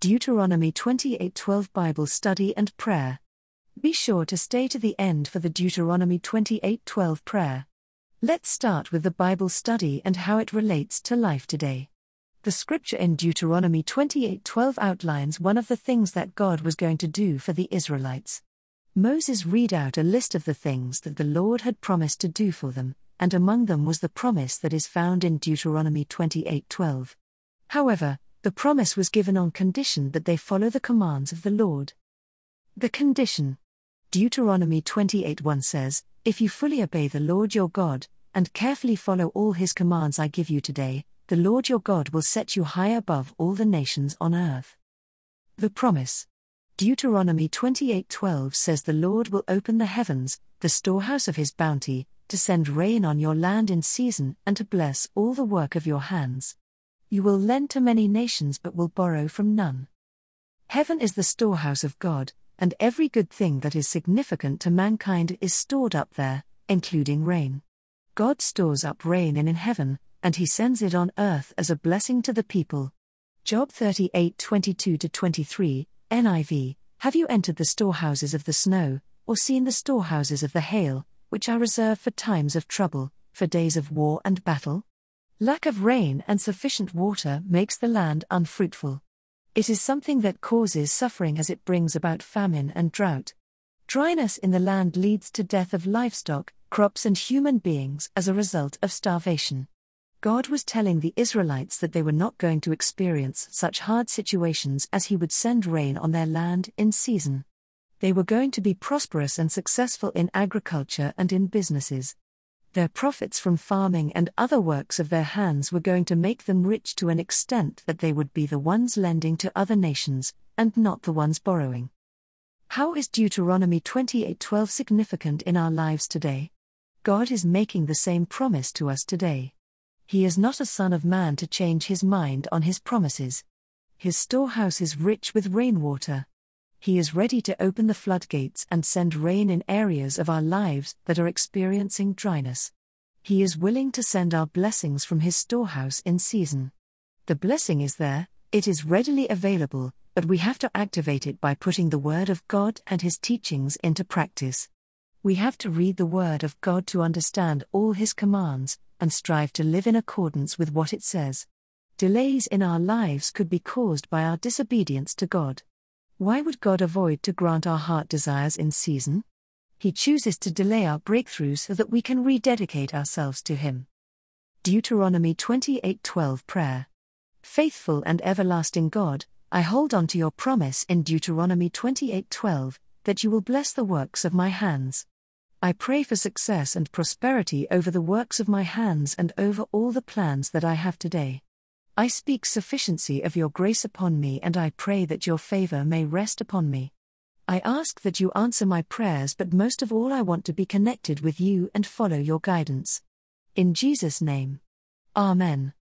Deuteronomy 28:12 Bible study and prayer. Be sure to stay to the end for the Deuteronomy 28:12 prayer. Let's start with the Bible study and how it relates to life today. The scripture in Deuteronomy 28:12 outlines one of the things that God was going to do for the Israelites. Moses read out a list of the things that the Lord had promised to do for them, and among them was the promise that is found in Deuteronomy 28:12. However, the promise was given on condition that they follow the commands of the Lord. The condition Deuteronomy 28:1 says, If you fully obey the Lord your God, and carefully follow all his commands I give you today, the Lord your God will set you high above all the nations on earth. The promise Deuteronomy 28:12 says the Lord will open the heavens, the storehouse of his bounty, to send rain on your land in season and to bless all the work of your hands. You will lend to many nations but will borrow from none. Heaven is the storehouse of God, and every good thing that is significant to mankind is stored up there, including rain. God stores up rain in, in heaven, and he sends it on earth as a blessing to the people. Job 38 22 23, NIV Have you entered the storehouses of the snow, or seen the storehouses of the hail, which are reserved for times of trouble, for days of war and battle? Lack of rain and sufficient water makes the land unfruitful. It is something that causes suffering as it brings about famine and drought. Dryness in the land leads to death of livestock, crops, and human beings as a result of starvation. God was telling the Israelites that they were not going to experience such hard situations as He would send rain on their land in season. They were going to be prosperous and successful in agriculture and in businesses. Their profits from farming and other works of their hands were going to make them rich to an extent that they would be the ones lending to other nations, and not the ones borrowing. How is Deuteronomy 28:12 significant in our lives today? God is making the same promise to us today. He is not a son of man to change his mind on his promises. His storehouse is rich with rainwater. He is ready to open the floodgates and send rain in areas of our lives that are experiencing dryness. He is willing to send our blessings from His storehouse in season. The blessing is there, it is readily available, but we have to activate it by putting the Word of God and His teachings into practice. We have to read the Word of God to understand all His commands, and strive to live in accordance with what it says. Delays in our lives could be caused by our disobedience to God. Why would God avoid to grant our heart desires in season? He chooses to delay our breakthroughs so that we can rededicate ourselves to Him. Deuteronomy 28:12 Prayer. Faithful and everlasting God, I hold on to your promise in Deuteronomy 28:12 that you will bless the works of my hands. I pray for success and prosperity over the works of my hands and over all the plans that I have today. I speak sufficiency of your grace upon me and I pray that your favor may rest upon me. I ask that you answer my prayers, but most of all, I want to be connected with you and follow your guidance. In Jesus' name. Amen.